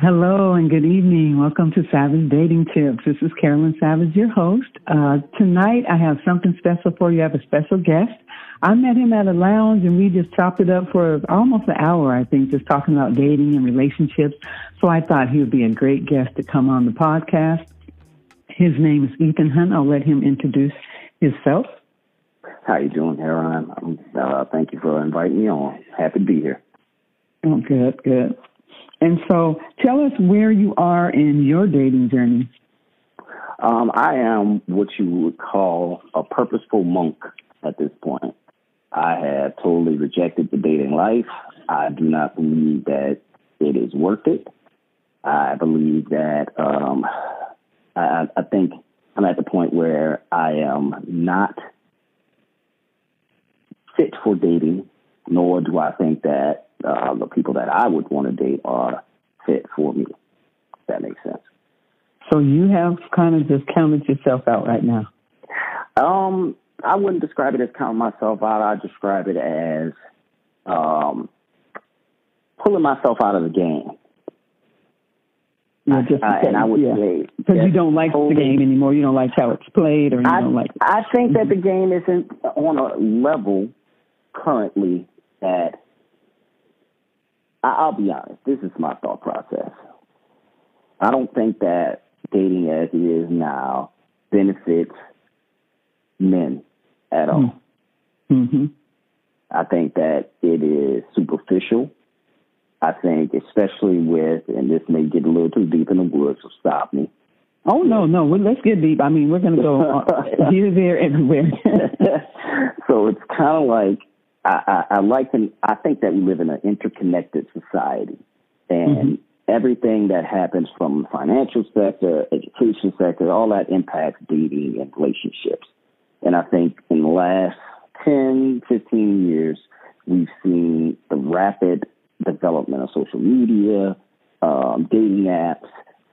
Hello and good evening. Welcome to Savage Dating Tips. This is Carolyn Savage, your host. Uh, tonight I have something special for you. I have a special guest. I met him at a lounge and we just chopped it up for almost an hour, I think, just talking about dating and relationships. So I thought he would be a great guest to come on the podcast. His name is Ethan Hunt. I'll let him introduce himself. How you doing, Carolyn? Uh, thank you for inviting me on. Happy to be here. Oh, good, good. And so tell us where you are in your dating journey. Um, I am what you would call a purposeful monk at this point. I have totally rejected the dating life. I do not believe that it is worth it. I believe that um, I, I think I'm at the point where I am not fit for dating, nor do I think that uh, the people that I would want to date are fit for me. If that makes sense. So you have kind of just counted yourself out right now. Um, I wouldn't describe it as counting myself out. I describe it as um, pulling myself out of the game. Yeah, just I, and I would yeah. say because you don't like totally, the game anymore. You don't like how it's played, or you I, don't like. It. I think that the game isn't on a level currently that I'll be honest, this is my thought process. I don't think that dating as it is now benefits men at all. Mm-hmm. I think that it is superficial. I think, especially with, and this may get a little too deep in the woods, so stop me. Oh no, no, let's get deep. I mean, we're going to go here, there, everywhere. so it's kind of like I, I, I like to, I think that we live in an interconnected society and mm-hmm. everything that happens from financial sector, education sector, all that impacts dating and relationships. And I think in the last 10, 15 years, we've seen the rapid development of social media, um, dating apps,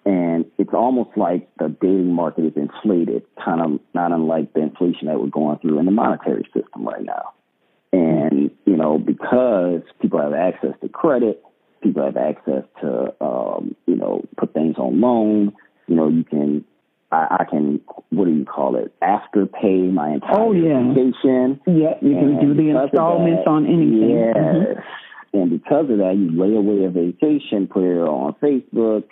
and it's almost like the dating market is inflated, kind of not unlike the inflation that we're going through in the monetary system right now. And, you know, because people have access to credit, people have access to, um, you know, put things on loan, you know, you can, I, I can, what do you call it, Afterpay my entire oh, yeah. vacation. Yeah, you can do the installments that, on anything. Yes. Mm-hmm. And because of that, you lay away a vacation, put it on Facebook,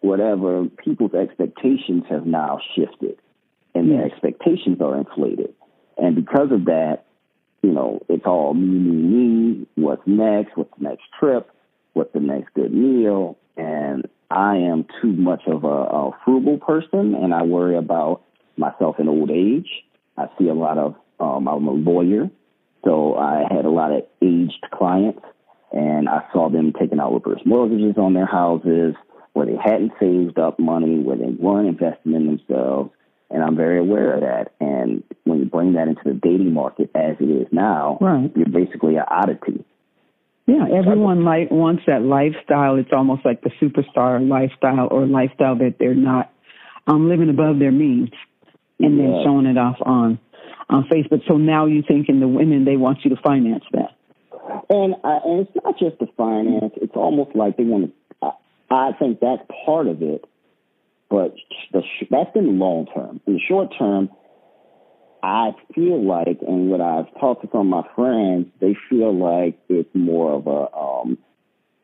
whatever. People's expectations have now shifted and yes. their expectations are inflated. And because of that, you know, it's all me, me, me. What's next? What's the next trip? What's the next good meal? And I am too much of a, a frugal person, and I worry about myself in old age. I see a lot of. Um, I'm a lawyer, so I had a lot of aged clients, and I saw them taking out reverse mortgages on their houses where they hadn't saved up money, where they weren't investing in themselves, and I'm very aware of that. And when you bring that into the dating market as it is now, right. you're basically an oddity. Yeah, everyone like wants that lifestyle. It's almost like the superstar lifestyle or lifestyle that they're not um, living above their means, and then showing it off on on Facebook. So now you're thinking the women they want you to finance that. And uh, and it's not just the finance. It's almost like they want to. I think that's part of it but the, that's in the long term. In the short term, I feel like, and what I've talked to some of my friends, they feel like it's more of a um,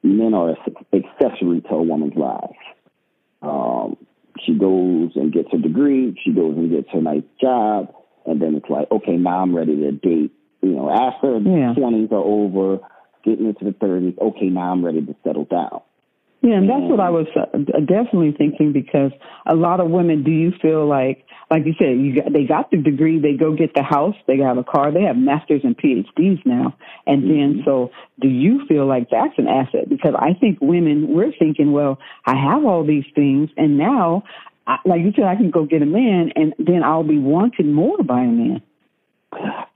men are an accessory to a woman's life. Um, she goes and gets her degree, she goes and gets her nice job, and then it's like, okay, now I'm ready to date. You know, after the twenties are over, getting into the thirties, okay, now I'm ready to settle down. Yeah, and that's what I was uh, definitely thinking because a lot of women, do you feel like, like you said, you got, they got the degree, they go get the house, they have a car, they have masters and PhDs now, and mm-hmm. then so do you feel like that's an asset? Because I think women, we're thinking, well, I have all these things, and now, I, like you said, I can go get a man, and then I'll be wanted more by a man.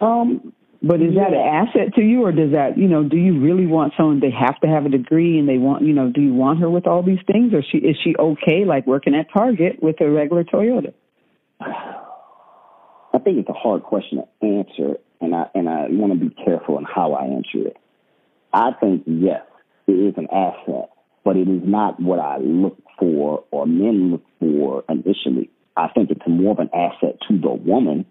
Um, but is that an asset to you, or does that, you know, do you really want someone they have to have a degree and they want, you know, do you want her with all these things, or she is she okay like working at Target with a regular Toyota? I think it's a hard question to answer, and I and I want to be careful in how I answer it. I think yes, it is an asset, but it is not what I look for or men look for initially. I think it's more of an asset to the woman.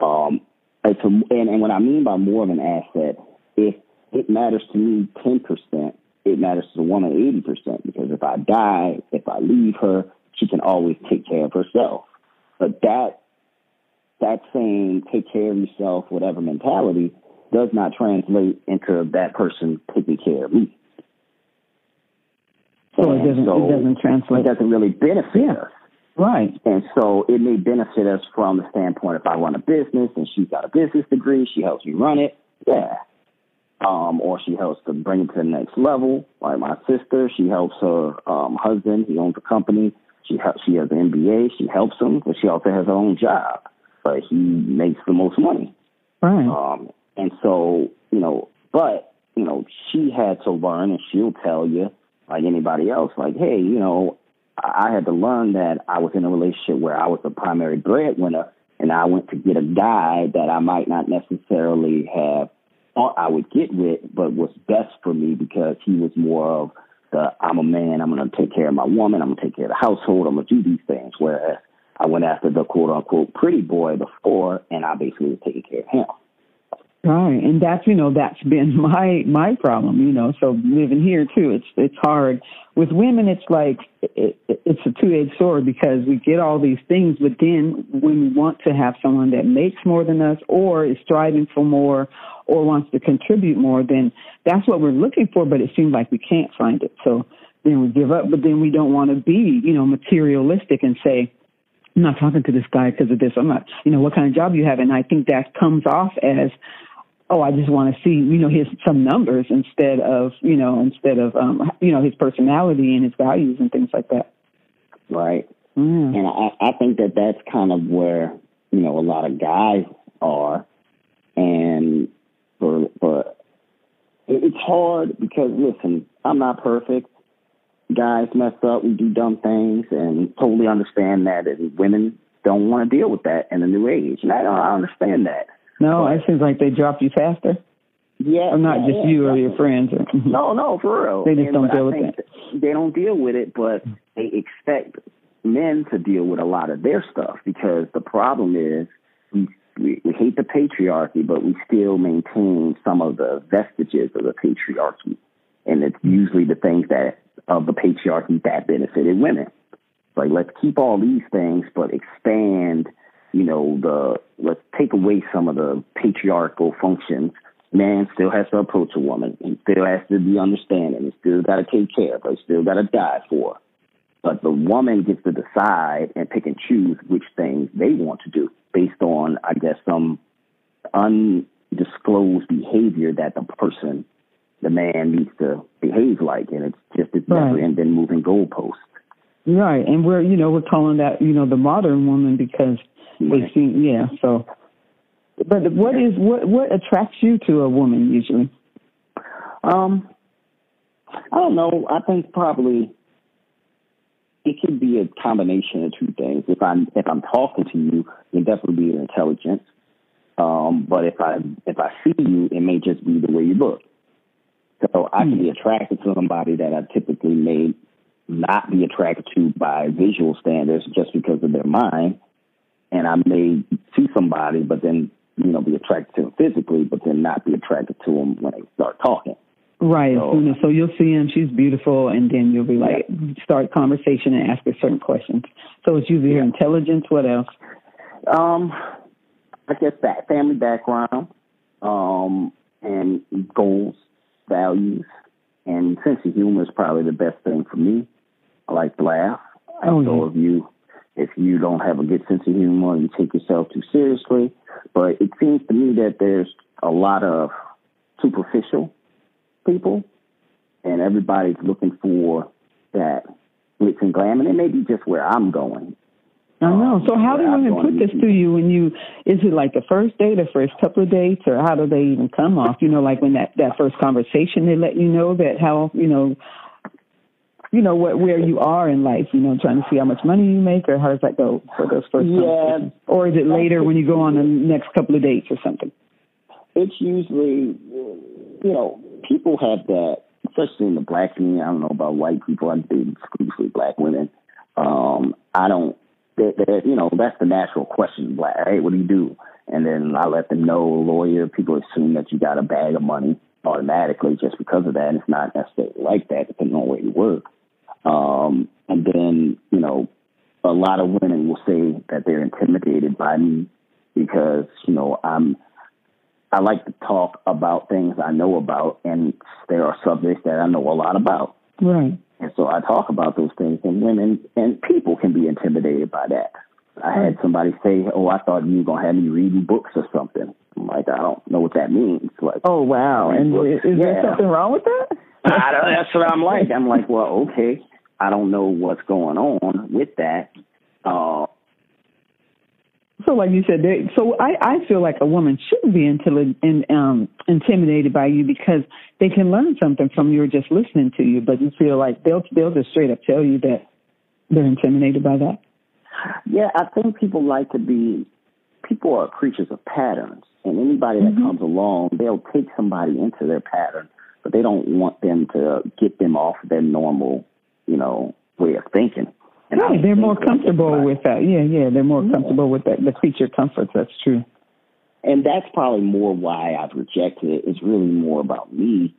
Um, it's a, and, and what I mean by more of an asset, if it matters to me 10%, it matters to the woman 80% because if I die, if I leave her, she can always take care of herself. But that, that same take care of yourself, whatever mentality does not translate into that person taking care of me. So it doesn't, so it doesn't translate. It doesn't really benefit yeah. us. Right. And so it may benefit us from the standpoint if I run a business and she's got a business degree, she helps me run it. Yeah. Um, or she helps to bring it to the next level. Like my sister, she helps her um, husband. He owns a company. She helps. She has an MBA. She helps him, but she also has her own job. But he makes the most money. Right. Um, and so you know, but you know, she had to learn, and she'll tell you, like anybody else, like, hey, you know, I had to learn that I was in a relationship where I was the primary breadwinner, and I went to get a guy that I might not necessarily have thought I would get with, but was best for me because he was more of the I'm a man, I'm going to take care of my woman, I'm going to take care of the household, I'm to do these things. Whereas I went after the quote unquote pretty boy before, and I basically was taking care of him. Right, and that's you know that's been my my problem. You know, so living here too, it's it's hard. With women, it's like it, it's a two edged sword because we get all these things, but then when we want to have someone that makes more than us, or is striving for more, or wants to contribute more, then that's what we're looking for. But it seems like we can't find it, so then we give up. But then we don't want to be you know materialistic and say. I'm not talking to this guy because of this. I'm not, you know, what kind of job you have. And I think that comes off as oh, I just want to see, you know, his some numbers instead of, you know, instead of, um, you know, his personality and his values and things like that. Right. Mm. And I, I think that that's kind of where, you know, a lot of guys are. And for, for, it's hard because listen, I'm not perfect. Guys mess up, we do dumb things, and totally understand that. And women don't want to deal with that in the new age, and I, I understand that. No, it seems like they drop you faster. Yeah, or not yeah, just yeah, you or your friends. Or, no, no, for real. They just and, don't deal with it. They don't deal with it, but they expect men to deal with a lot of their stuff because the problem is we, we, we hate the patriarchy, but we still maintain some of the vestiges of the patriarchy, and it's usually the things that of the patriarchy that benefited women. Like let's keep all these things, but expand you know, the let's take away some of the patriarchal functions. Man still has to approach a woman and still has to be understanding and still got to take care of her, still got to die for her. But the woman gets to decide and pick and choose which things they want to do based on, I guess, some undisclosed behavior that the person, the man needs to behave like. And it's just, it's right. never ending moving goalposts. Right. And we're, you know, we're calling that, you know, the modern woman because they seem, yeah. So, but what is what what attracts you to a woman usually? Um, I don't know. I think probably it could be a combination of two things. If I'm if I'm talking to you, it definitely be intelligence. Um, but if I if I see you, it may just be the way you look. So I can be hmm. attracted to somebody that I typically may not be attracted to by visual standards just because of their mind and I may see somebody, but then you know be attracted to them physically, but then not be attracted to them when they start talking. Right. So, so you'll see him. She's beautiful, and then you'll be like yeah. start conversation and ask her certain questions. So it's usually yeah. intelligence. What else? Um, I guess that family background, um, and goals, values, and sense of humor is probably the best thing for me. I like to laugh. Oh, so yeah. if you if you don't have a good sense of humor, you take yourself too seriously. But it seems to me that there's a lot of superficial people, and everybody's looking for that glitz and glam, and it may be just where I'm going. I know. Um, so how do women put this to you when you is it like the first date the first couple of dates or how do they even come off? You know, like when that, that first conversation they let you know that how, you know, you know what where you are in life, you know, trying to see how much money you make, or how does that go for those first? Yeah. Or is it later when you go on the next couple of dates or something? It's usually, you know, people have that especially in the black community. I don't know about white people. I date exclusively black women. Um, I don't. They, they, you know, that's the natural question. Black, hey, what do you do? And then I let them know, lawyer. People assume that you got a bag of money automatically just because of that. And it's not necessarily like that, depending on where you work. Um, and then, you know, a lot of women will say that they're intimidated by me because, you know, I'm I like to talk about things I know about, and there are subjects that I know a lot about. Right. And so I talk about those things, and women and people can be intimidated by that. I had somebody say, "Oh, I thought you were gonna have me reading books or something." I'm like, I don't know what that means. Like, oh wow, and is, is yeah. there something wrong with that? I don't, that's what I'm like. I'm like, well, okay, I don't know what's going on with that. Uh, so, like you said, they, so I, I feel like a woman shouldn't be intil- in, um, intimidated by you because they can learn something from you or just listening to you. But you feel like they'll they'll just straight up tell you that they're intimidated by that. Yeah, I think people like to be. People are creatures of patterns, and anybody that mm-hmm. comes along, they'll take somebody into their pattern, but they don't want them to get them off their normal, you know, way of thinking. And right, they're more comfortable with that. Yeah, yeah, they're more yeah. comfortable with that. The creature comforts. That's true. And that's probably more why I've rejected it. It's really more about me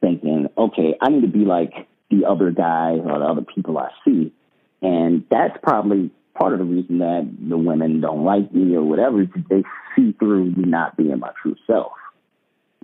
thinking, okay, I need to be like the other guys or the other people I see. And that's probably part of the reason that the women don't like me or whatever is they see through me not being my true self.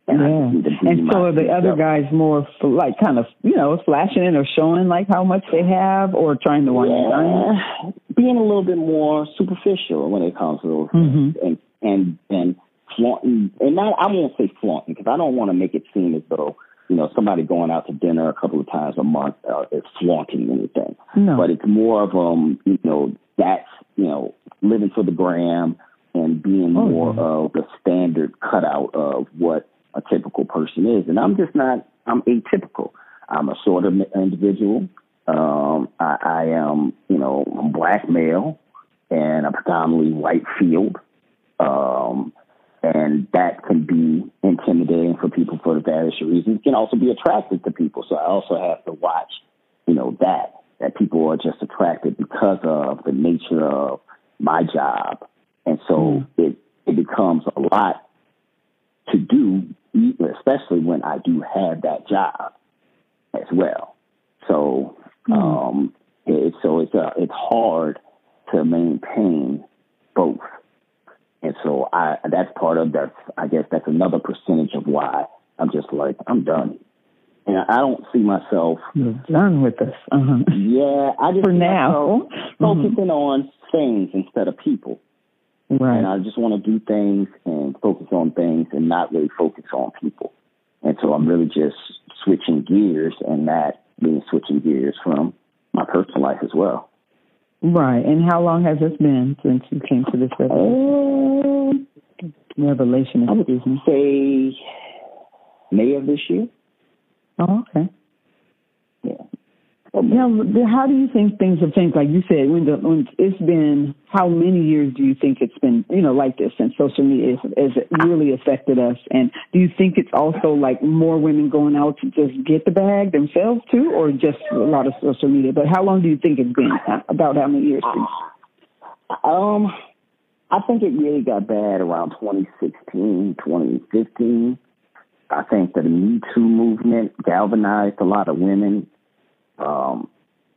And yeah. And so are the other guys more like kind of, you know, flashing it or showing like how much they have or trying to want yeah. Being a little bit more superficial when it comes to those mm-hmm. things. And, and, and flaunting, and not, I won't say flaunting because I don't want to make it seem as though, you know, somebody going out to dinner a couple of times a month uh, is flaunting anything. No. But it's more of, um, you know, that's, you know, living for the gram and being oh, more yeah. of the standard cutout of what a typical person is. And I'm just not, I'm atypical. I'm a sort of individual. Um, I, I am, you know, I'm black male and a predominantly white field. Um, and that can be intimidating for people for the various reasons. It can also be attractive to people. So I also have to watch, you know, that, that people are just attracted because of the nature of my job. And so mm. it, it becomes a lot to do especially when I do have that job as well. So, mm-hmm. um, it, so it's uh, it's hard to maintain both, and so I that's part of that. I guess that's another percentage of why I'm just like I'm done, and I don't see myself You're done with this. Uh-huh. Yeah, I just for now focusing mm-hmm. on things instead of people. Right. And I just want to do things and focus on things and not really focus on people. And so I'm really just switching gears and that being switching gears from my personal life as well. Right. And how long has this been since you came to this revelation? Uh, revelation, excuse me. Say May of this year. Oh, okay. Now, how do you think things have changed? Like you said, when, the, when it's been, how many years do you think it's been, you know, like this since social media has, has really affected us? And do you think it's also like more women going out to just get the bag themselves too, or just a lot of social media? But how long do you think it's been? About how many years? Um, I think it really got bad around 2016, 2015. I think the Me Too movement galvanized a lot of women um,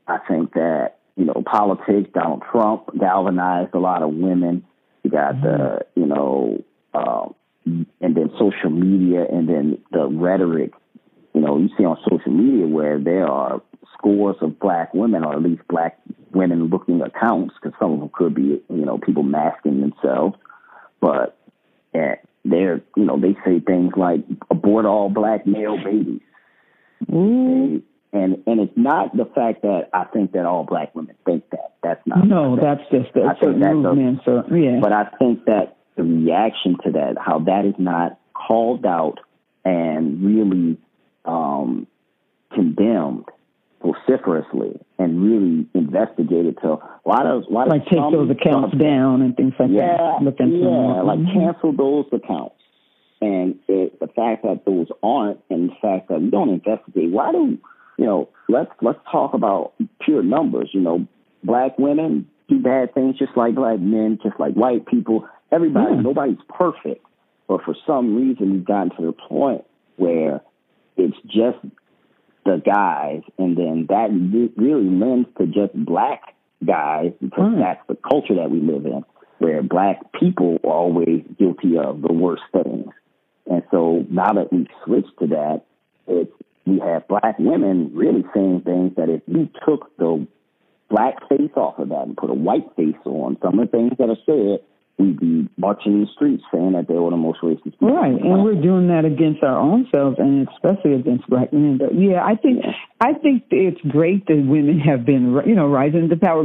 I think that, you know, politics, Donald Trump galvanized a lot of women. You got mm-hmm. the, you know, um, and then social media and then the rhetoric, you know, you see on social media where there are scores of black women or at least black women looking accounts because some of them could be, you know, people masking themselves. But eh, they're, you know, they say things like abort all black male babies. Mm. And and it's not the fact that I think that all black women think that. That's not. No, that's just a certain movement. So yeah. But I think that the reaction to that, how that is not called out and really um, condemned vociferously and really investigated to a lot of a lot like take those accounts down and things like yeah, that. Look into yeah, like mm-hmm. cancel those accounts And it, the fact that those aren't, and the fact that we don't investigate, why do you know? Let's let's talk about pure numbers. You know, black women do bad things just like black men, just like white people. Everybody, yeah. nobody's perfect, but for some reason, we've gotten to the point where it's just the guys, and then that really lends to just black guys because mm. that's the culture that we live in, where black people are always guilty of the worst things. And so now that we've switched to that, it's we have black women really saying things that if you took the black face off of that and put a white face on some of the things that are said, we'd be marching in the streets saying that they were the most racist people. Right, and we're doing that against our own selves and especially against black men. But yeah, I think. I think it's great that women have been, you know, rising to power,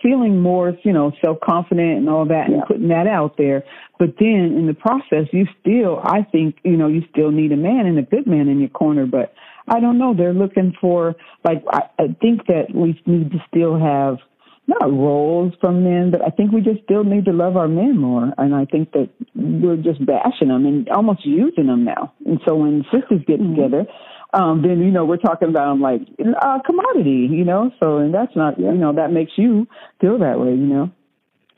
feeling more, you know, self confident and all that, yeah. and putting that out there. But then in the process, you still, I think, you know, you still need a man and a good man in your corner. But I don't know, they're looking for like I, I think that we need to still have not roles from men, but I think we just still need to love our men more. And I think that we're just bashing them and almost using them now. And so when sisters get mm-hmm. together, um, then, you know, we're talking about them like a commodity, you know, so, and that's not, you know, that makes you feel that way, you know.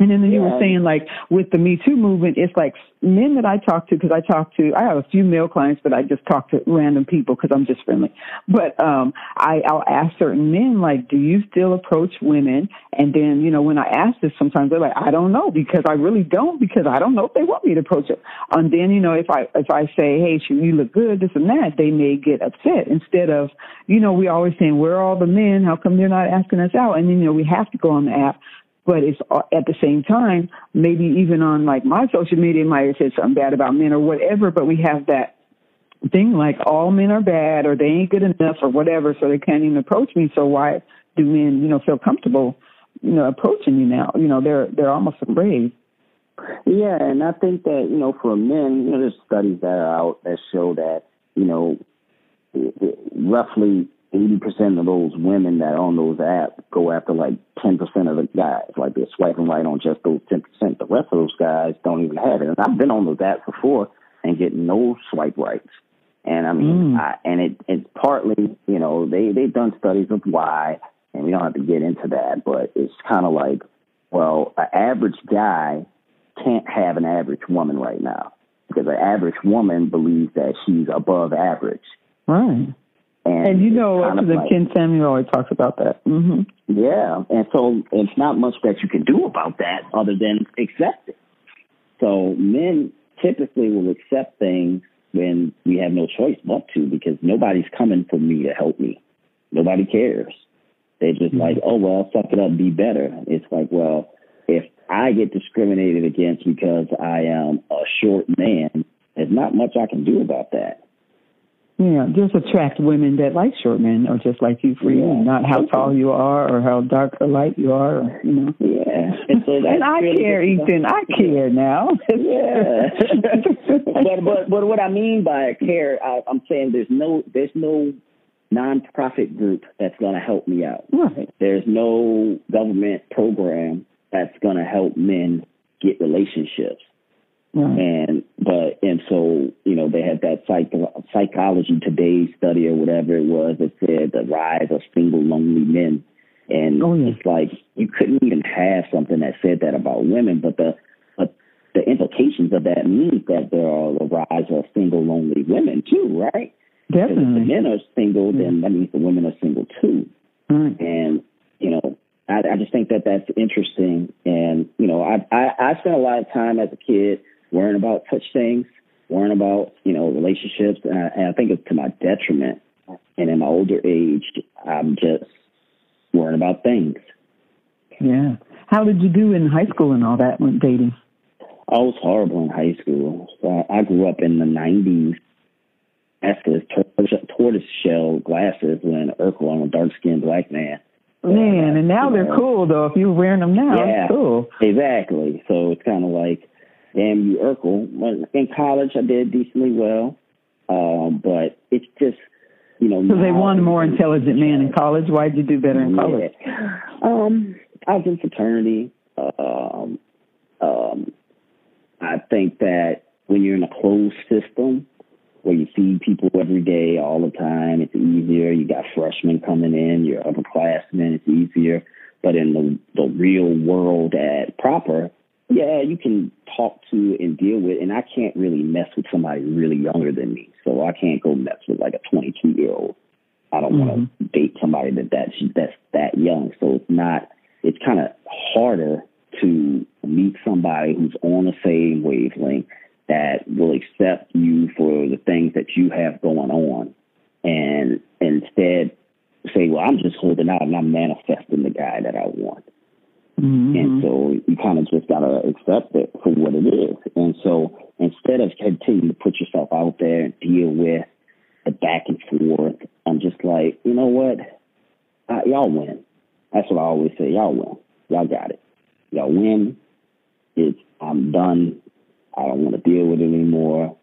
And then you were saying like with the Me Too movement, it's like men that I talk to because I talk to I have a few male clients, but I just talk to random people because I'm just friendly. But um, I I'll ask certain men like, do you still approach women? And then you know when I ask this, sometimes they're like, I don't know because I really don't because I don't know if they want me to approach it. And then you know if I if I say, hey, you look good, this and that, they may get upset instead of you know we always saying where are all the men? How come they're not asking us out? And then you know we have to go on the app but it's uh, at the same time, maybe even on like my social media, might have said something bad about men or whatever, but we have that thing like all men are bad or they ain't good enough or whatever, so they can't even approach me. So why do men, you know, feel comfortable, you know, approaching you now? You know, they're they're almost afraid. Yeah, and I think that you know, for men, you know, there's studies that are out that show that you know, roughly 80% of those women that on those apps go after like 10% of the guys. Like they're swiping right on just those 10%. The rest of those guys don't even have it. And I've been on those apps before and get no swipe rights. And I mean, mm. I, and it, it's partly, you know, they, they've done studies of why, and we don't have to get into that, but it's kind of like, well, an average guy can't have an average woman right now because an average woman believes that she's above average. Right. And, and you know, President like, Ken Samuel always talks about that. Mm-hmm. Yeah, and so it's not much that you can do about that other than accept it. So men typically will accept things when we have no choice but to, because nobody's coming for me to help me. Nobody cares. They're just mm-hmm. like, oh well, suck it up, be better. It's like, well, if I get discriminated against because I am a short man, there's not much I can do about that. Yeah, just attract women that like short men or just like you for yeah. you, not how tall you are or how dark or light you are, or, you know. Yeah. And, so and I really care, Ethan. I care now. yeah. but but but what I mean by care, I, I'm saying there's no there's no nonprofit group that's going to help me out. Right. There's no government program that's going to help men get relationships. Right. And but and so you know they had that psych, psychology today study or whatever it was that said the rise of single lonely men, and oh, yeah. it's like you couldn't even have something that said that about women, but the but the implications of that means that there are a rise of single lonely women too, right? Definitely. If the men are single, then that means the women are single too, right. and you know I, I just think that that's interesting, and you know I, I I spent a lot of time as a kid worrying about such things, worrying about, you know, relationships. And I, and I think it's to my detriment. And in my older age, I'm just worrying about things. Yeah. How did you do in high school and all that when dating? I was horrible in high school. So I grew up in the 90s. Glasses, tortoise shell glasses when Urkel, I'm a dark skinned black man. Man, uh, and now they're cool though. If you're wearing them now, yeah, cool. Exactly. So it's kind of like damn you, Urkel. In college, I did decently well, um, but it's just you know. So they want a more intelligent man in college. Why'd you do better in college? Yeah. Um, I was in fraternity. Um, um, I think that when you're in a closed system where you feed people every day, all the time, it's easier. You got freshmen coming in, your upperclassmen, it's easier. But in the, the real world at proper, yeah, you can talk to and deal with, and I can't really mess with somebody really younger than me. So I can't go mess with like a 22 year old. I don't mm-hmm. want to date somebody that that's that's that young. So it's not. It's kind of harder to meet somebody who's on the same wavelength that will accept you for the things that you have going on, and instead say, "Well, I'm just holding out and I'm manifesting the guy that I want." Mm-hmm. And so you kind of just gotta accept it for what it is. And so instead of continuing to put yourself out there and deal with the back and forth, I'm just like, you know what? Uh, y'all win. That's what I always say. Y'all win. Y'all got it. Y'all win. It's I'm done. I don't want to deal with it anymore.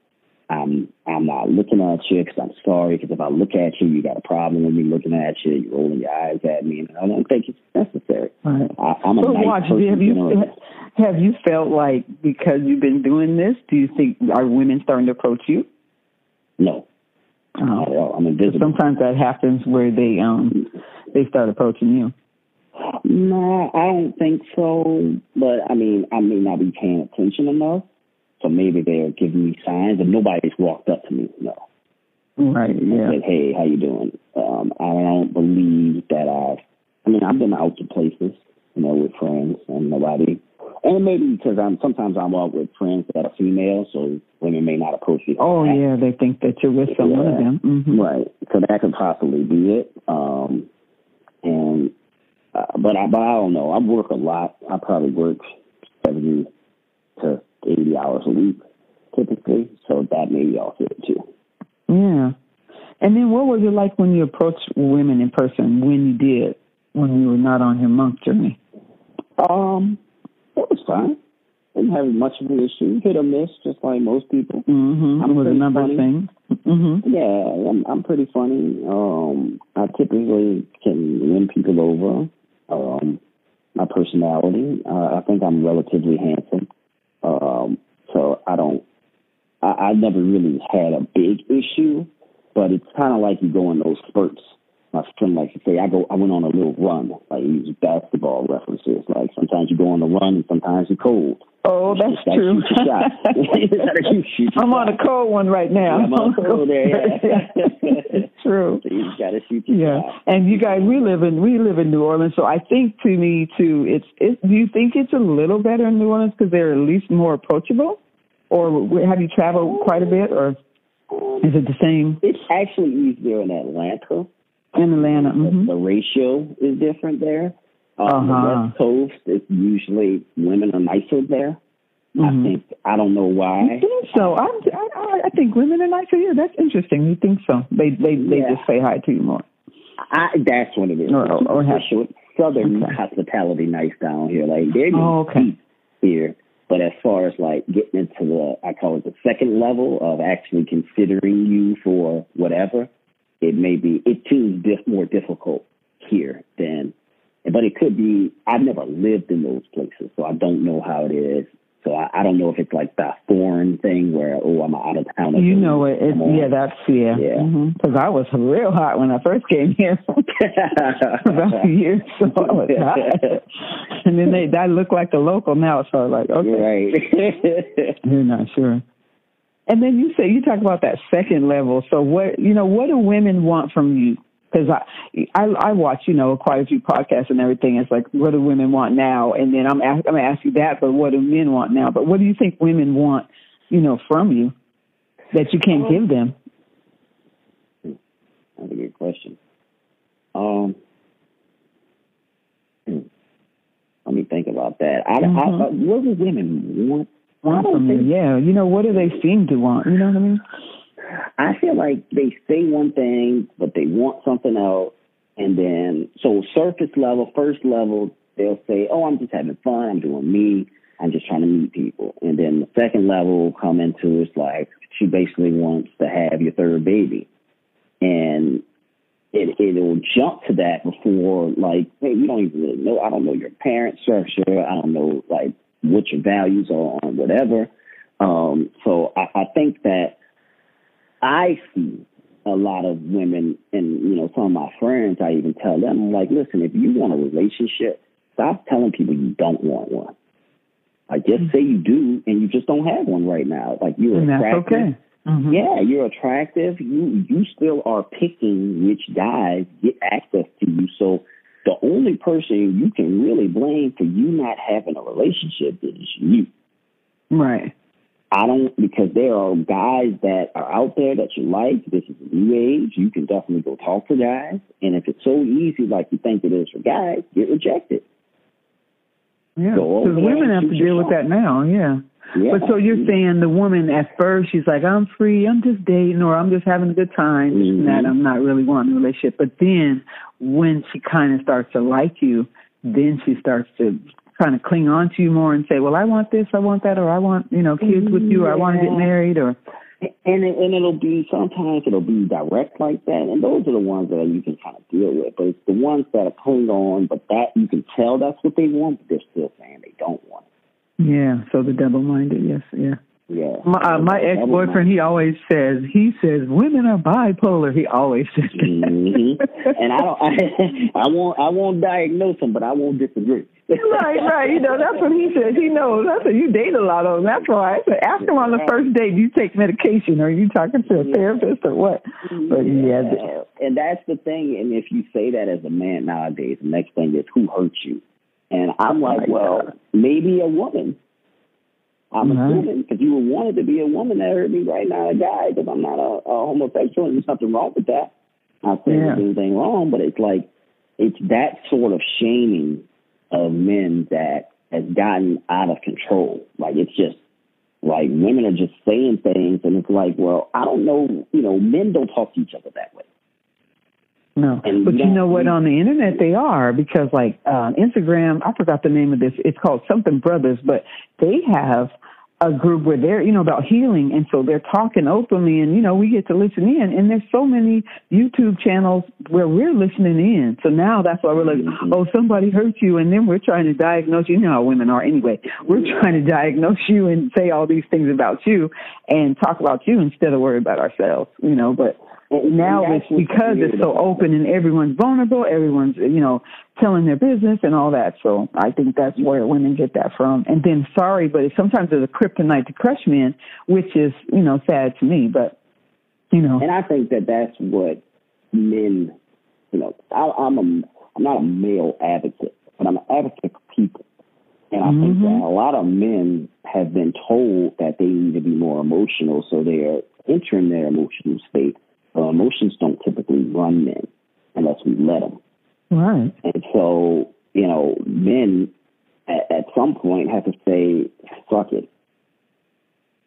I'm I'm not looking at you because I'm sorry. Because if I look at you, you got a problem with me looking at you. You're rolling your eyes at me, and I don't think it's necessary. Right. I, am a nice watch, person. Have you have you felt like because you've been doing this, do you think are women starting to approach you? No. Oh. I'm invisible. Sometimes that happens where they um they start approaching you. No, I don't think so. But I mean, I may not be paying attention enough. So maybe they're giving me signs, and nobody's walked up to me. No. Right. Yeah. Said, hey, how you doing? Um, I don't believe that I've. I mean, I've been out to places, you know, with friends, and nobody. And maybe because I'm sometimes I'm out with friends that are female, so women may not approach me. Oh that. yeah, they think that you're with someone yeah. of them. Mm-hmm. Right. So that could possibly be it. Um, and uh, but I but I don't know. I work a lot. I probably work seventy to 80 hours a week typically, so that may be also it too. Yeah. And then what was it like when you approached women in person, when you did, when you were not on your monk journey? Um, it was fine. Didn't have much of an issue. Hit or miss, just like most people. Mm-hmm. I'm was a number funny. of things. Mm-hmm. Yeah, I'm, I'm pretty funny. Um, I typically can win people over. Um, my personality. Uh, I think I'm relatively handsome. Um, so I don't, I, I never really had a big issue, but it's kind of like you go in those spurts. My friend likes to say, I go, I went on a little run, like use basketball references. Like sometimes you go on a run and sometimes you're cold. Oh, that's true. I'm on a cold one right now. Yeah, I'm on a cold there. Yeah. true. So you gotta shoot Yeah, shot. and you guys, we live in we live in New Orleans, so I think to me too, it's it. Do you think it's a little better in New Orleans because they're at least more approachable, or have you traveled quite a bit, or is it the same? It's actually easier in Atlanta. In Atlanta, mm-hmm. the ratio is different there. On uh-huh. the West Coast, it's usually women are nicer there. Mm-hmm. I think I don't know why. I think so. I, I I think women are nicer here. That's interesting. You think so? They they they yeah. just say hi to you more. I that's what it is. Or, or, or have, Southern okay. hospitality nice down here. Like they're oh, okay. here. But as far as like getting into the, I call it the second level of actually considering you for whatever, it may be, it too is more difficult here than but it could be, I've never lived in those places, so I don't know how it is. So I, I don't know if it's like that foreign thing where, oh, I'm out of town. You know it. It's, yeah, that's, yeah. Yeah. Because mm-hmm. I was real hot when I first came here. About a year, so I was hot. and then they, I look like a local now, so I was like, okay. Right. You're not sure. And then you say, you talk about that second level. So what, you know, what do women want from you? because I, I I watch you know quite a few podcasts and everything. It's like what do women want now, and then I'm ask, I'm gonna ask you that, but what do men want now? But what do you think women want, you know, from you that you can't give them? That's a good question. Um, hmm, let me think about that. I, mm-hmm. I, I, what do women want? Want oh, from you? Yeah, you know, what do they seem to want? You know what I mean? I feel like they say one thing, but they want something else. And then, so surface level, first level, they'll say, oh, I'm just having fun. I'm doing me. I'm just trying to meet people. And then the second level will come into it's like she basically wants to have your third baby. And it, it'll jump to that before, like, hey, you don't even really know. I don't know your parents' structure. I don't know, like, what your values are on whatever. Um, so I, I think that I see a lot of women and you know some of my friends I even tell them I'm like listen if you want a relationship stop telling people you don't want one I just mm-hmm. say you do and you just don't have one right now like you're and attractive that's okay. Mm-hmm. yeah you're attractive you you still are picking which guys get access to you so the only person you can really blame for you not having a relationship is you right I don't because there are guys that are out there that you like. This is a new age. You can definitely go talk to guys. And if it's so easy like you think it is for guys, get rejected. Yeah, because women have to deal with that now. Yeah. Yeah. But so you're saying the woman at first she's like, I'm free, I'm just dating, or I'm just having a good time, mm-hmm. that I'm not really wanting a relationship. But then when she kind of starts to like you, then she starts to kind of cling on to you more and say, well, I want this, I want that, or I want, you know, kids with you, or I want to get married, or. And it, and it'll be sometimes it'll be direct like that, and those are the ones that you can kind of deal with. But it's the ones that are cling on, but that you can tell that's what they want, but they're still saying they don't want. It. Yeah. So the double-minded, yes, yeah. Yeah. My, uh, my ex boyfriend, he always says, he says women are bipolar. He always says that. mm-hmm. And I don't, I, I won't, I won't diagnose him, but I won't disagree. right, right. You know, that's what he says. He knows. That's what you date a lot of them. That's why I said, ask him on the first date, do you take medication? Or are you talking to a therapist or what? But yeah. yeah. And that's the thing. And if you say that as a man nowadays, the next thing is who hurt you? And I'm like, well, maybe a woman I'm mm-hmm. assuming because you were wanted to be a woman that hurt me right now, a guy, because I'm not a, a homosexual and there's nothing wrong with that. I'm not saying yeah. there's anything wrong, but it's like it's that sort of shaming of men that has gotten out of control. Like it's just like women are just saying things, and it's like, well, I don't know, you know, men don't talk to each other that way. No, and but you know what? On the internet, they are because, like uh, Instagram, I forgot the name of this. It's called something Brothers, but they have a group where they're, you know, about healing. And so they're talking openly and, you know, we get to listen in. And there's so many YouTube channels where we're listening in. So now that's why we're like, mm-hmm. oh, somebody hurt you. And then we're trying to diagnose you. You know how women are anyway. We're trying to diagnose you and say all these things about you and talk about you instead of worry about ourselves, you know, but now it's because it's so open and everyone's vulnerable, everyone's, you know, telling their business and all that. So I think that's where women get that from. And then sorry, but sometimes there's a kryptonite to crush men, which is, you know, sad to me, but, you know. And I think that that's what men, you know, I, I'm a, I'm not a male advocate, but I'm an advocate for people. And I mm-hmm. think that a lot of men have been told that they need to be more emotional, so they are entering their emotional state uh, emotions don't typically run men unless we let them. Right. And so, you know, men at, at some point have to say, fuck it.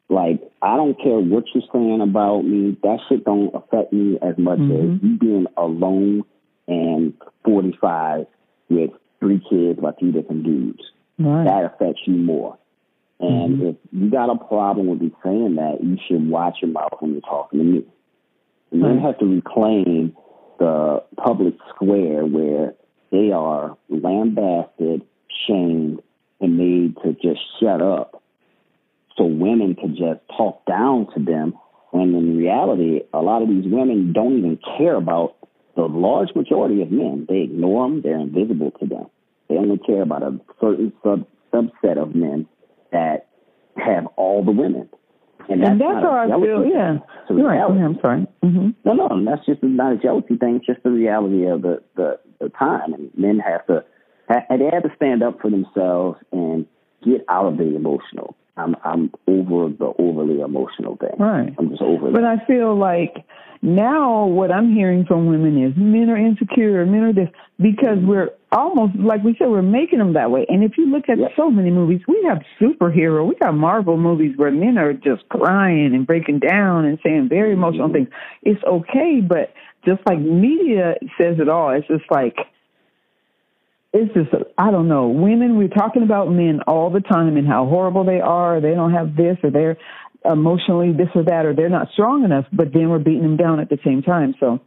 Like, I don't care what you're saying about me. That shit don't affect me as much mm-hmm. as you being alone and 45 with three kids by three different dudes. Right. That affects you more. And mm-hmm. if you got a problem with me saying that, you should watch your mouth when you're talking to me. Men have to reclaim the public square where they are lambasted, shamed, and made to just shut up so women can just talk down to them. When in reality, a lot of these women don't even care about the large majority of men. They ignore them, they're invisible to them. They only care about a certain sub- subset of men that have all the women. And that's, and that's how I feel. Yeah, you're right. I'm sorry. Mm-hmm. No, no, that's just not a jealousy thing. It's just the reality of the the, the time. And men have to they have to stand up for themselves and get out of the emotional. I'm I'm over the overly emotional thing. Right. I'm just over. But. I feel like now what I'm hearing from women is men are insecure, men are this because we're almost like we said we're making them that way. And if you look at so many movies, we have superhero, we got Marvel movies where men are just crying and breaking down and saying very emotional mm-hmm. things. It's okay, but just like media says it all, it's just like it's just I don't know. Women, we're talking about men all the time and how horrible they are. They don't have this or they're emotionally this or that or they're not strong enough. But then we're beating them down at the same time. So,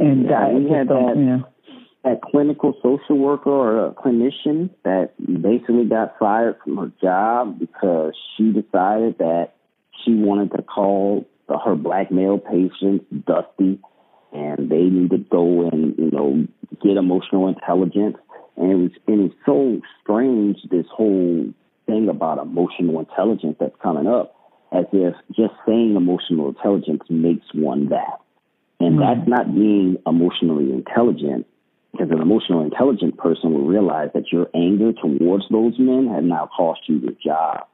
and yeah, we had that. Yeah. that clinical social worker or a clinician that basically got fired from her job because she decided that she wanted to call the, her black male patients dusty and they need to go and, you know, get emotional intelligence. And it was, and it's so strange, this whole thing about emotional intelligence that's coming up, as if just saying emotional intelligence makes one that. And mm-hmm. that's not being emotionally intelligent because an emotional intelligent person will realize that your anger towards those men has now cost you your job.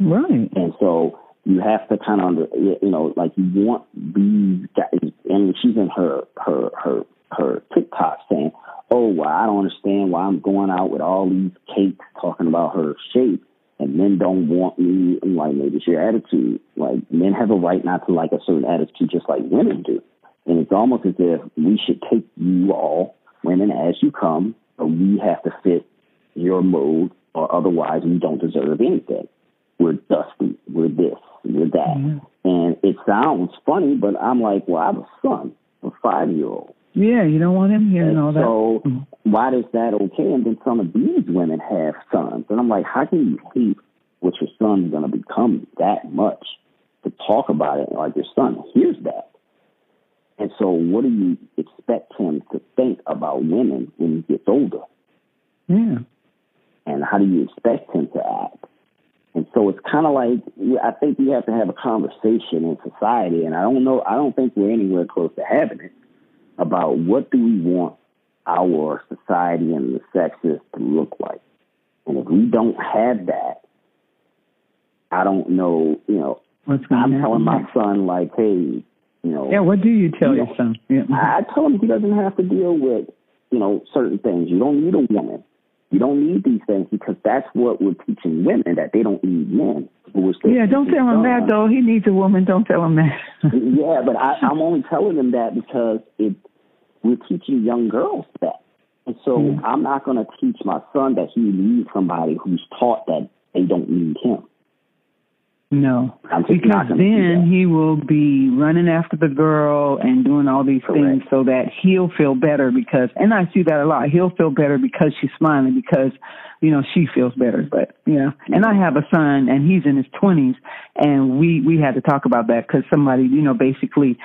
Right. And so you have to kind of under, you know, like you want these guys, and she's in her, her, her, her TikTok saying, oh, well, I don't understand why I'm going out with all these cakes talking about her shape and men don't want me. And like, maybe it's your attitude. Like men have a right not to like a certain attitude just like women do. And it's almost as if we should take you all women as you come, but we have to fit your mode, or otherwise we don't deserve anything. We're dusty. We're this. We're that. Mm-hmm. And it sounds funny, but I'm like, well, I have a son, a five year old. Yeah, you don't want him hearing all that. So why is that okay? And then some of these women have sons, and I'm like, how can you hate what your son's going to become that much to talk about it like your son hears that? And so, what do you expect him to think about women when he gets older? Yeah. And how do you expect him to act? And so it's kind of like I think we have to have a conversation in society, and I don't know. I don't think we're anywhere close to having it about what do we want our society and the sexes to look like. And if we don't have that, I don't know. You know, What's I'm telling my son like, hey, you know. Yeah, what do you tell you your know, son? Yeah. I tell him he doesn't have to deal with, you know, certain things. You don't need a woman. You don't need these things because that's what we're teaching women that they don't need men. Yeah, don't tell him that though. He needs a woman. Don't tell him that. yeah, but I, I'm only telling him that because it we're teaching young girls that. And so mm. I'm not going to teach my son that he needs somebody who's taught that they don't need him. No, because then he will be running after the girl and doing all these Correct. things so that he'll feel better because, and I see that a lot. He'll feel better because she's smiling because, you know, she feels better. But yeah, and I have a son and he's in his twenties and we, we had to talk about that because somebody, you know, basically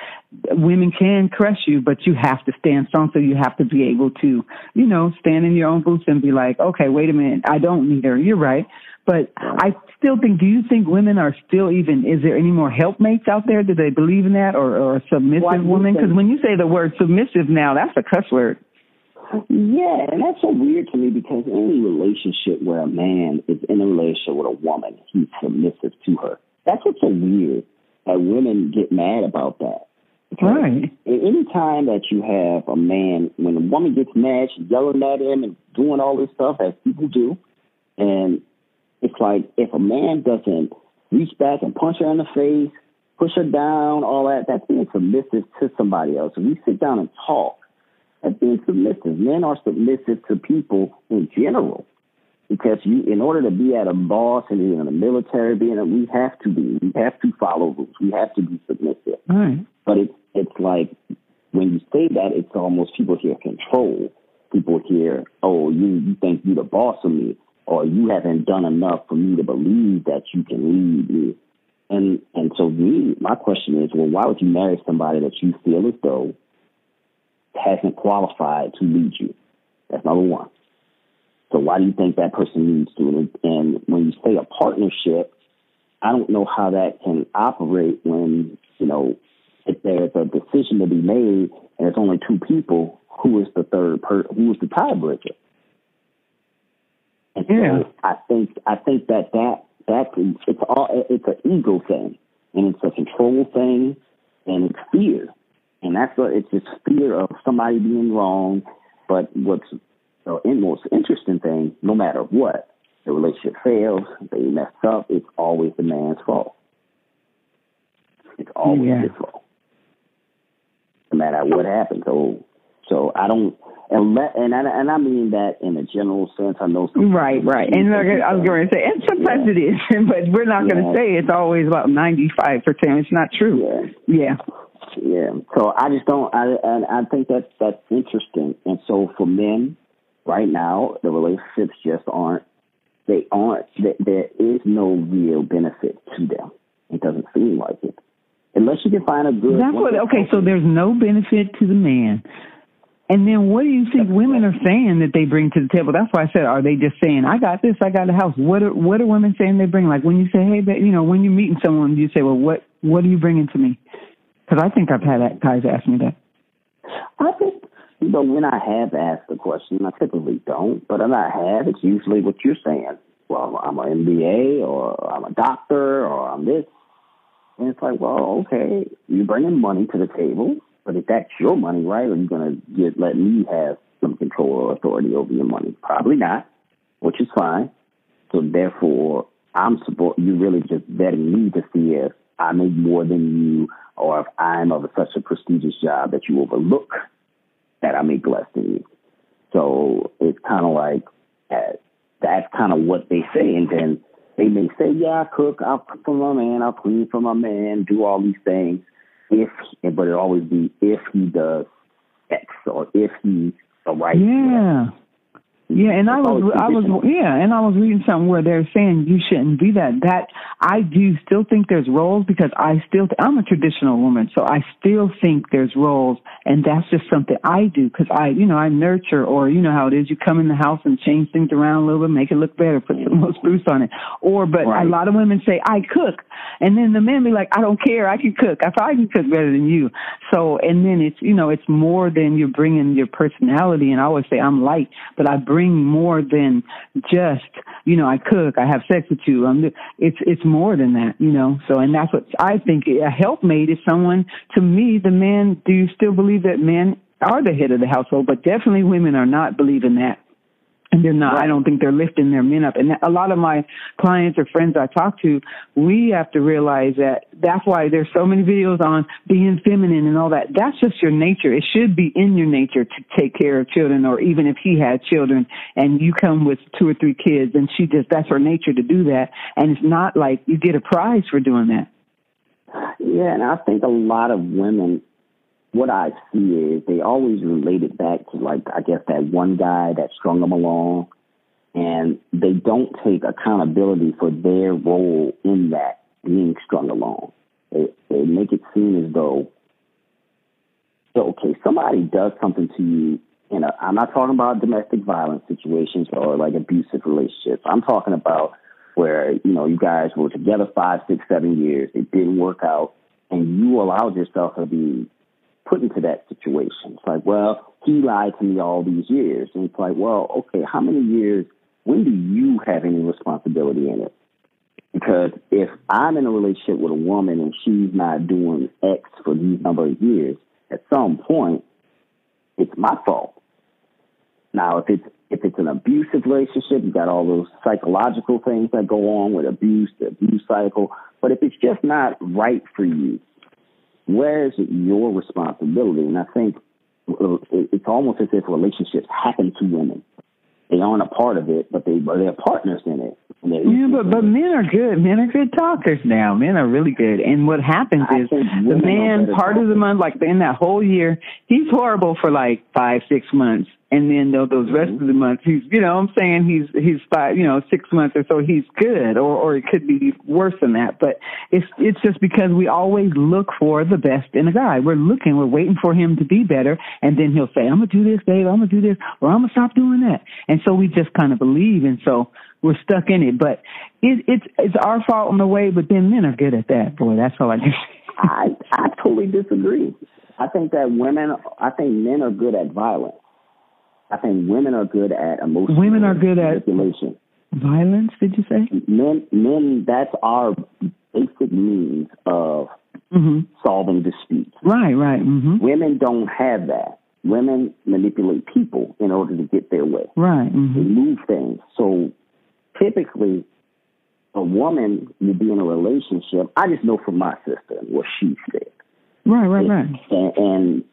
women can crush you, but you have to stand strong. So you have to be able to, you know, stand in your own boots and be like, okay, wait a minute. I don't need her. You're right. But I still think, do you think women are still even, is there any more helpmates out there? Do they believe in that or, or submissive woman? Because when you say the word submissive now, that's a cuss word. Yeah, and that's so weird to me because any relationship where a man is in a relationship with a woman, he's submissive to her. That's what's so weird that women get mad about that. Because right. Any time that you have a man, when a woman gets mad, she's yelling at him and doing all this stuff as people do, and it's like if a man doesn't reach back and punch her in the face, push her down, all that, that's being submissive to somebody else. If we sit down and talk, that's being submissive. Men are submissive to people in general. Because you, in order to be at a boss and in the military, being a, we have to be, we have to follow rules, we have to be submissive. Right. But it's it's like when you say that, it's almost people hear control. People hear, oh, you you think you're the boss of me or you haven't done enough for me to believe that you can lead me. And and so me, my question is, well, why would you marry somebody that you feel as though hasn't qualified to lead you? That's number one. So why do you think that person needs to? And when you say a partnership, I don't know how that can operate when you know if there's a decision to be made and it's only two people. Who is the third person? Who is the tiebreaker? And yeah. so I think I think that that that it's all it's an ego thing and it's a control thing and it's fear and that's what it's just fear of somebody being wrong. But what's the most interesting thing, no matter what, the relationship fails, they mess up, it's always the man's fault. It's always yeah. his fault. No matter what happens. So so I don't and let, and I, and I mean that in a general sense. I know some right, right, and I was going to say, and sometimes yeah. it is, but we're not going to say it's always about ninety five percent. It's not true. Yeah. yeah. Yeah. So I just don't. I I, I think that that's interesting. And so for men, right now, the relationships just aren't. They aren't. There is no real benefit to them. It doesn't seem like it, unless you can find a good. That's what. Okay, so there's no benefit to the man. And then what do you think women are saying that they bring to the table? That's why I said, are they just saying, I got this, I got a house? What are, what are women saying they bring? Like when you say, hey, but, you know, when you're meeting someone, you say, well, what, what are you bringing to me? Because I think I've had that, guys ask me that. I think, you know, when I have asked the question, I typically don't, but when I have, it's usually what you're saying. Well, I'm an MBA or I'm a doctor or I'm this. And it's like, well, okay, you're bringing money to the table but if that's your money, right, are you going to get let me have some control or authority over your money? Probably not, which is fine. So therefore, I'm support You're really just betting me to see if I make more than you or if I'm of such a prestigious job that you overlook that I make less than you. So it's kind of like uh, that's kind of what they say, and then they may say, "Yeah, I cook. I'll cook for my man. I'll clean for my man. Do all these things." If, but it always be if he does X or if he's the right. Yeah. Yeah, and I was, I was, yeah, and I was reading something where they're saying you shouldn't be that. That I do still think there's roles because I still, I'm a traditional woman, so I still think there's roles, and that's just something I do because I, you know, I nurture, or you know how it is, you come in the house and change things around a little bit, make it look better, put some more spruce on it, or but right. a lot of women say I cook, and then the men be like, I don't care, I can cook, I probably can cook better than you. So, and then it's, you know, it's more than you're bringing your personality, and I always say I'm light, but I bring bring more than just, you know, I cook, I have sex with you. Um, it's it's more than that, you know. So, and that's what I think a helpmate is someone. To me, the men. Do you still believe that men are the head of the household? But definitely, women are not believing that and they're not. I don't think they're lifting their men up. And a lot of my clients or friends I talk to, we have to realize that that's why there's so many videos on being feminine and all that. That's just your nature. It should be in your nature to take care of children, or even if he had children and you come with two or three kids, and she just that's her nature to do that. And it's not like you get a prize for doing that. Yeah, and I think a lot of women what I see is they always relate it back to like I guess that one guy that strung them along, and they don't take accountability for their role in that being strung along. They, they make it seem as though, okay, somebody does something to you. Know, I'm not talking about domestic violence situations or like abusive relationships. I'm talking about where you know you guys were together five, six, seven years. It didn't work out, and you allowed yourself to be put into that situation. It's like, well, he lied to me all these years. And it's like, well, okay, how many years, when do you have any responsibility in it? Because if I'm in a relationship with a woman and she's not doing X for these number of years, at some point, it's my fault. Now, if it's if it's an abusive relationship, you got all those psychological things that go on with abuse, the abuse cycle. But if it's just not right for you, where is it your responsibility? And I think uh, it's almost as if relationships happen to women. They aren't a part of it, but they but they're partners in it. Yeah, but but men are good. Men are good talkers now. Men are really good. And what happens I is the man part of the month, like in that whole year, he's horrible for like five, six months and then though those rest mm-hmm. of the months he's you know i'm saying he's he's five you know six months or so he's good. Or or it could be worse than that. But it's it's just because we always look for the best in a guy. We're looking we're waiting for him to be better. And then he'll say i'm gonna do this babe. I'm gonna do this. Or i'm gonna stop doing that. And so we just kind of believe. And so we're stuck in it. But it it's it's our fault in a way but then men are good at that boy. That's all i can i i totally disagree. I think that women i think men are good at violence I think women are good at emotional women are good at manipulation. violence. Did you say men? Men. That's our basic means of mm-hmm. solving disputes. Right. Right. Mm-hmm. Women don't have that. Women manipulate people in order to get their way. Right. Mm-hmm. They move things. So typically, a woman will be in a relationship. I just know from my sister what she said. Right. Right. Right. And, and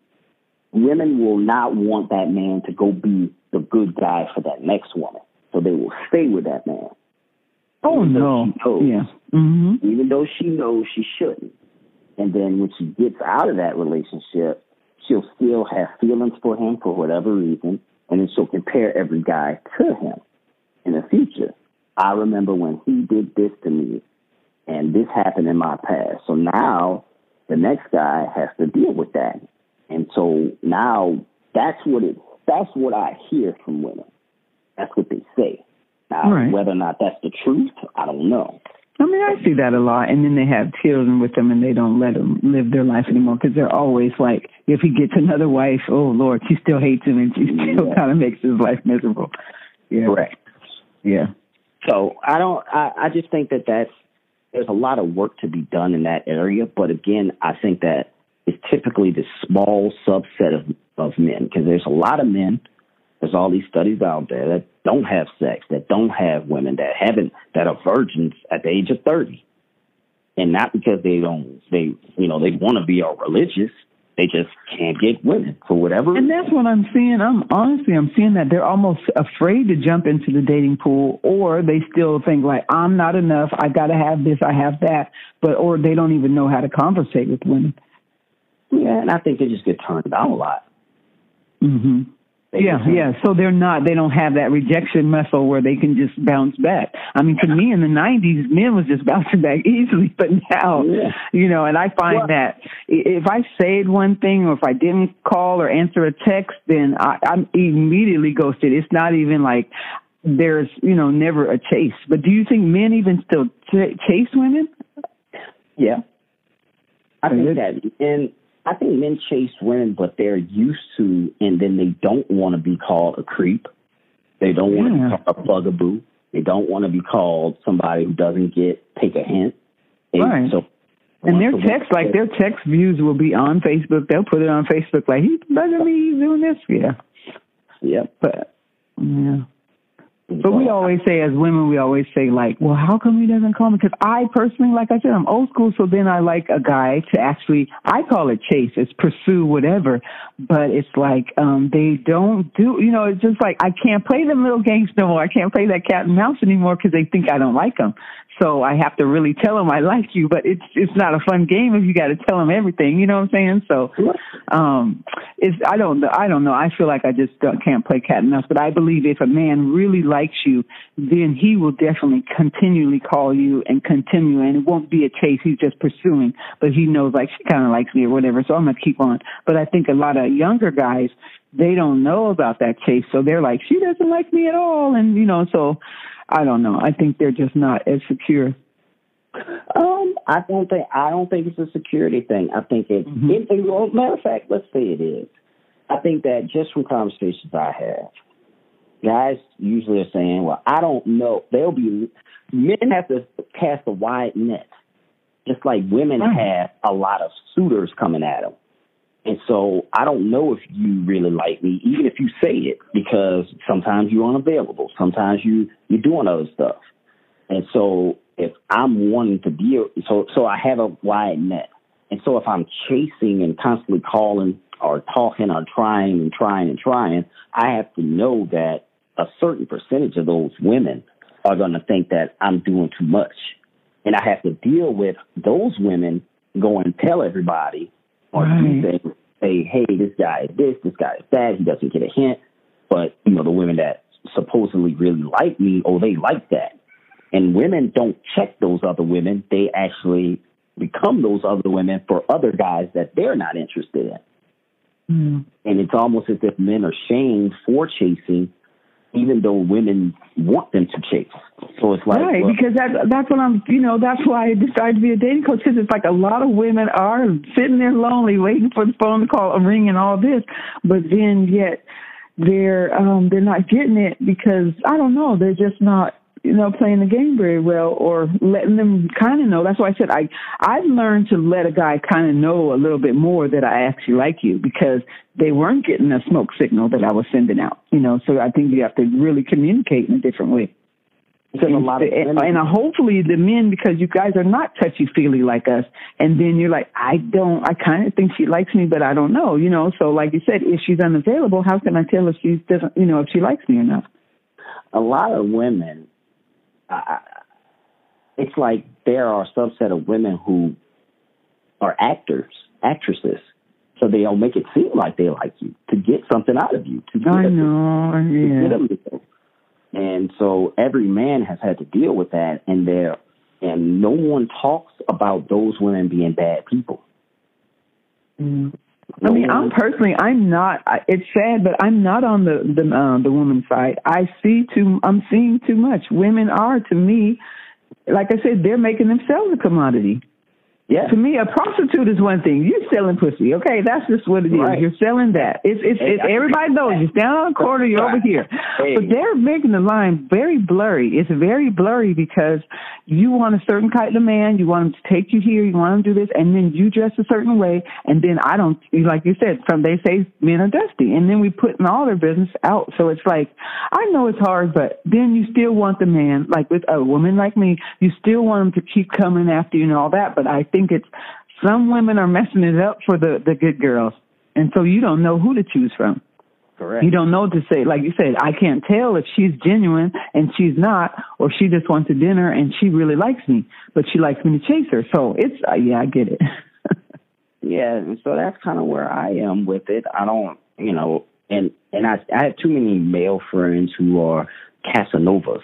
women will not want that man to go be the good guy for that next woman. So they will stay with that man. Oh no. Knows, yeah. Mm-hmm. Even though she knows she shouldn't. And then when she gets out of that relationship, she'll still have feelings for him for whatever reason, and then she'll compare every guy to him in the future. I remember when he did this to me, and this happened in my past. So now the next guy has to deal with that. And so now that's what it that's what I hear from women. That's what they say. Now, right. whether or not that's the truth, I don't know. I mean, I see that a lot. And then they have children with them and they don't let them live their life anymore because they're always like, if he gets another wife, oh, Lord, she still hates him and she still yeah. kind of makes his life miserable. Yeah. Correct. Yeah. So I don't, I, I just think that that's, there's a lot of work to be done in that area. But again, I think that it's typically the small subset of, of men because there's a lot of men there's all these studies out there that don't have sex, that don't have women, that haven't, that are virgins at the age of 30. And not because they don't, they, you know, they want to be all religious. They just can't get women for whatever. And that's what I'm seeing. I'm honestly, I'm seeing that they're almost afraid to jump into the dating pool, or they still think like, I'm not enough. I got to have this. I have that. But, or they don't even know how to conversate with women. Yeah. And I think they just get turned down a lot. hmm yeah, yeah. So they're not, they don't have that rejection muscle where they can just bounce back. I mean, to me in the 90s, men was just bouncing back easily, but now, yeah. you know, and I find well, that if I said one thing or if I didn't call or answer a text, then I, I'm immediately ghosted. It's not even like there's, you know, never a chase. But do you think men even still ch- chase women? Yeah. I think that, and I think men chase women, but they're used to, and then they don't want to be called a creep. They don't want yeah. to be called a bugaboo. They don't want to be called somebody who doesn't get take a hint. And right. So, and their text, like their text views, will be on Facebook. They'll put it on Facebook, like he's bugging me, he's doing this. Yeah. Yeah. But yeah. But we always say, as women, we always say, like, well, how come he doesn't call me? Because I personally, like I said, I'm old school. So then I like a guy to actually, I call it chase, it's pursue, whatever. But it's like, um, they don't do, you know, it's just like, I can't play them little games no more. I can't play that cat and mouse anymore because they think I don't like them. So I have to really tell him I like you, but it's it's not a fun game if you got to tell him everything. You know what I'm saying? So, um, it's I don't know, I don't know. I feel like I just can't play cat and mouse. But I believe if a man really likes you, then he will definitely continually call you and continue, and it won't be a chase. He's just pursuing, but he knows like she kind of likes me or whatever. So I'm gonna keep on. But I think a lot of younger guys they don't know about that chase, so they're like she doesn't like me at all, and you know so I don't know. I think they're just not as secure. Um, I don't think I don't think it's a security thing. I think it. Mm-hmm. it, it well, matter of fact, let's say it is. I think that just from conversations I have, guys usually are saying, "Well, I don't know." They'll be men have to cast a wide net, just like women mm-hmm. have a lot of suitors coming at them. And so I don't know if you really like me, even if you say it, because sometimes you're unavailable. Sometimes you, you're doing other stuff. And so if I'm wanting to deal, so, so I have a wide net. And so if I'm chasing and constantly calling or talking or trying and trying and trying, I have to know that a certain percentage of those women are going to think that I'm doing too much. And I have to deal with those women go and tell everybody or right. do things, say, hey, this guy is this, this guy is that, he doesn't get a hint. But, you know, the women that supposedly really like me, oh, they like that. And women don't check those other women. They actually become those other women for other guys that they're not interested in. Mm. And it's almost as if men are shamed for chasing even though women want them to chase. So it's like right well, because that's that's what I'm. You know, that's why I decided to be a dating coach because it's like a lot of women are sitting there lonely, waiting for the phone to call, a ring, and all this, but then yet they're um they're not getting it because I don't know, they're just not you know, playing the game very well or letting them kind of know. That's why I said I I've learned to let a guy kind of know a little bit more that I actually like you because they weren't getting a smoke signal that I was sending out. You know, so I think you have to really communicate in a different way. A lot of and, and hopefully the men because you guys are not touchy feely like us, and then you're like, I don't, I kind of think she likes me, but I don't know, you know. So like you said, if she's unavailable, how can I tell if she doesn't, you know, if she likes me or not? A lot of women it's like there are a subset of women who are actors, actresses. So they'll make it seem like they like you to get something out of you. To get I know, yeah. And so every man has had to deal with that, and there, and no one talks about those women being bad people. Mm. I mean, I'm personally, I'm not. It's sad, but I'm not on the the uh, the woman's side. I see too. I'm seeing too much. Women are to me, like I said, they're making themselves a commodity. Yeah. To me, a prostitute is one thing. You're selling pussy, okay? That's just what it is. Right. You're selling that. It's it's, it's everybody knows. You're down on the corner. You're over here. Hey. But they're making the line very blurry. It's very blurry because you want a certain kind of man. You want him to take you here. You want him to do this, and then you dress a certain way, and then I don't like you said. From they say men are dusty, and then we put in all their business out. So it's like I know it's hard, but then you still want the man. Like with a woman like me, you still want him to keep coming after you and all that. But I think it's some women are messing it up for the the good girls, and so you don't know who to choose from. Correct. You don't know to say, like you said, I can't tell if she's genuine and she's not, or she just wants a dinner and she really likes me, but she likes me to chase her. So it's, uh, yeah, I get it. yeah, and so that's kind of where I am with it. I don't, you know, and and I I have too many male friends who are Casanovas.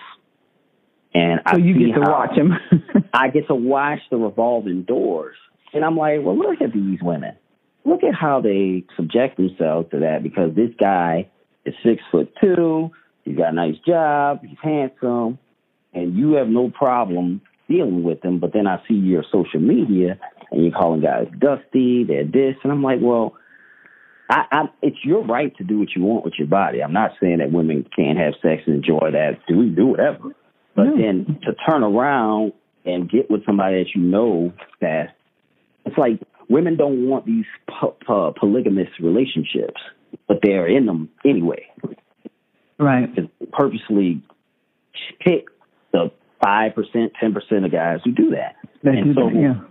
And so I you get to watch them. I get to watch the revolving doors, and I'm like, well, look at these women. Look at how they subject themselves to that because this guy is six foot two. He's got a nice job. He's handsome, and you have no problem dealing with him. But then I see your social media, and you're calling guys dusty. They're this, and I'm like, well. I, I, it's your right to do what you want with your body. I'm not saying that women can't have sex and enjoy that. Do we do whatever? But no. then to turn around and get with somebody that you know that it's like women don't want these po- po- polygamous relationships, but they're in them anyway. Right. Purposely pick the five percent, ten percent of guys who do that. They and do so, that, yeah.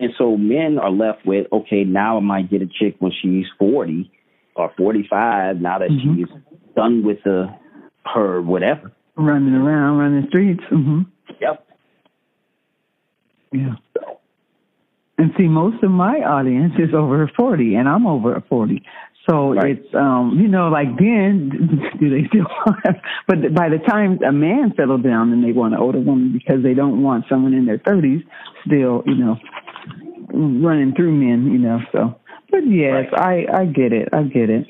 And so men are left with, okay, now I might get a chick when she's forty or forty five. Now that mm-hmm. she's done with the her whatever running around, running the streets. Mm-hmm. Yep. Yeah. And see, most of my audience is over 40, and I'm over 40. So right. it's, um, you know, like then, do they still want, but by the time a man settles down and they want an older woman because they don't want someone in their 30s still, you know, running through men, you know, so. But yes, right. I, I get it. I get it.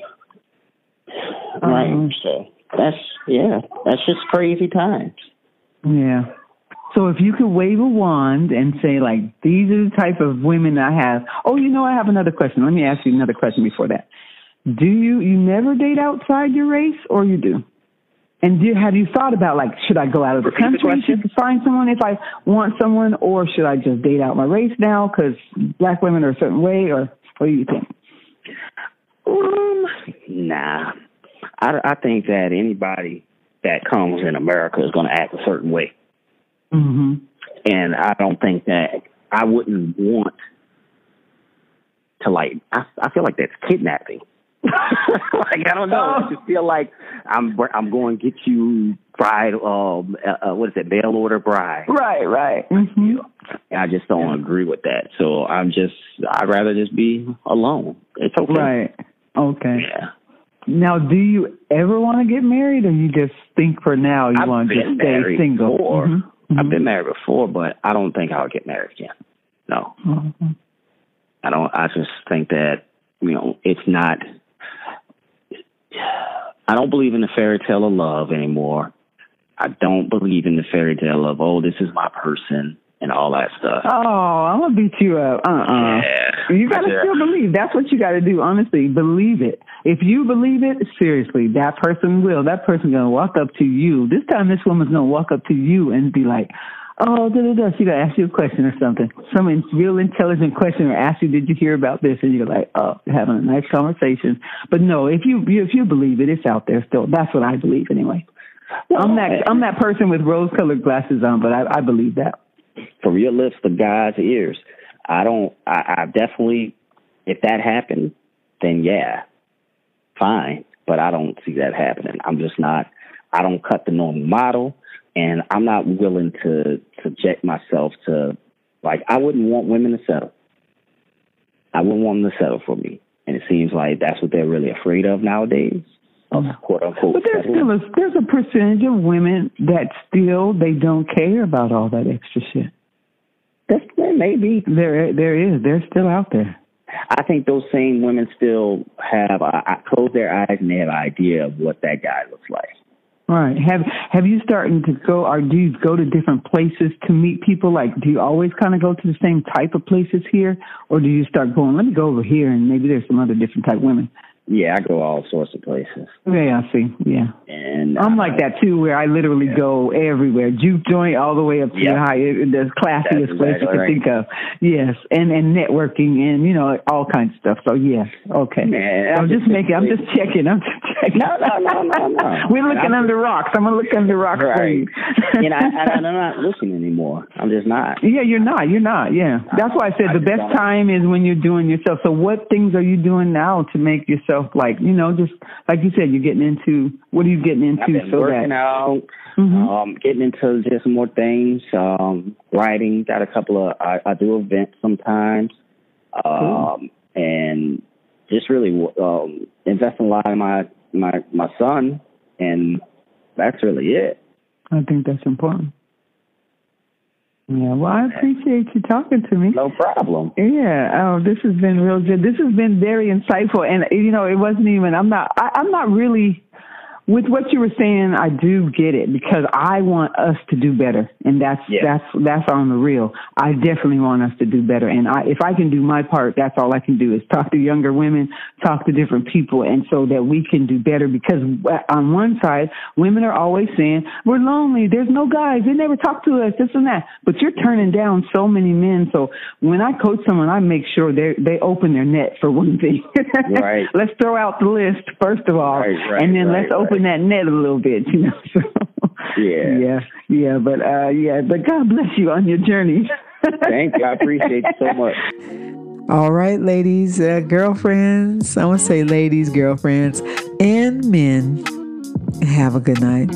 Right. Um, so that's yeah, that's just crazy times. Yeah. So if you could wave a wand and say like these are the type of women I have. Oh, you know I have another question. Let me ask you another question before that. Do you you never date outside your race or you do? And do, have you thought about like should I go out of the Repeat country the to find someone if I want someone or should I just date out my race now cuz black women are a certain way or what do you think? Um, nah. I, I think that anybody that comes in America is going to act a certain way. Mm-hmm. And I don't think that I wouldn't want to like. I, I feel like that's kidnapping. like I don't know. I just feel like I'm I'm going to get you bride. Um, uh, uh, what is it? Bail order bride. Right, right. Mm-hmm. I just don't agree with that. So I'm just. I'd rather just be alone. It's okay. Right. Okay. Yeah. Now, do you ever want to get married, or you just think for now you I've want to just stay single? Before. Mm-hmm. Mm-hmm. I've been married before, but I don't think I'll get married again. No, mm-hmm. I don't. I just think that you know it's not. I don't believe in the fairy tale of love anymore. I don't believe in the fairy tale of oh, this is my person and all that stuff. Oh, I'm gonna beat you up. Uh uh-uh. uh Yeah. You gotta still believe. That's what you gotta do, honestly. Believe it. If you believe it, seriously, that person will. That person gonna walk up to you. This time this woman's gonna walk up to you and be like, Oh, da da da. She gonna ask you a question or something. Some real intelligent question or ask you, Did you hear about this? And you're like, Oh, having a nice conversation. But no, if you if you believe it, it's out there still. That's what I believe anyway. Well, I'm that I'm that person with rose colored glasses on, but I, I believe that from your lips to God's ears. I don't. I, I definitely, if that happened, then yeah, fine. But I don't see that happening. I'm just not. I don't cut the normal model, and I'm not willing to subject myself to like. I wouldn't want women to settle. I wouldn't want them to settle for me. And it seems like that's what they're really afraid of nowadays. Of quote unquote. But there's still a there's a percentage of women that still they don't care about all that extra shit. That's maybe there there is. They're still out there. I think those same women still have uh, close their eyes and they have an idea of what that guy looks like. Right. Have Have you started to go, or do you go to different places to meet people? Like, do you always kind of go to the same type of places here, or do you start going? Let me go over here, and maybe there's some other different type women. Yeah, I go all sorts of places. Yeah, I see. Yeah. And I'm uh, like that too, where I literally yeah. go everywhere. Juke joint all the way up to yep. the high, the classiest place you can right. think of. Yes, and and networking and you know all kinds of stuff. So yes, okay. Man, I'm, I'm just, making. I'm just checking. I'm. No, no, no, no, no. We're looking under rocks. I'm gonna look under rocks right. you. know, I, I'm not looking anymore. I'm just not. Yeah, you're not. You're not. Yeah, that's why I said I the best time is when you're doing yourself. So what things are you doing now to make yourself like you know just like you said you're getting into what are you getting into so working that out mm-hmm. um getting into just more things um writing got a couple of i, I do events sometimes um cool. and just really um investing a lot in my my my son and that's really it i think that's important yeah, well, I appreciate you talking to me. No problem. Yeah, oh, this has been real good. This has been very insightful, and you know, it wasn't even. I'm not. I, I'm not really with what you were saying, I do get it because I want us to do better, and that's yeah. that's that's on the real. I definitely want us to do better, and I, if I can do my part, that's all I can do is talk to younger women, talk to different people, and so that we can do better. Because uh, on one side, women are always saying we're lonely, there's no guys, they never talk to us, this and that. But you're turning down so many men. So when I coach someone, I make sure they they open their net for one thing. right. Let's throw out the list first of all, right, right, and then right, let's open that net a little bit, you know. So, yeah. Yeah. Yeah. But uh yeah, but God bless you on your journey. Thank you. I appreciate you so much. All right, ladies, uh, girlfriends. I want to say ladies, girlfriends, and men. Have a good night.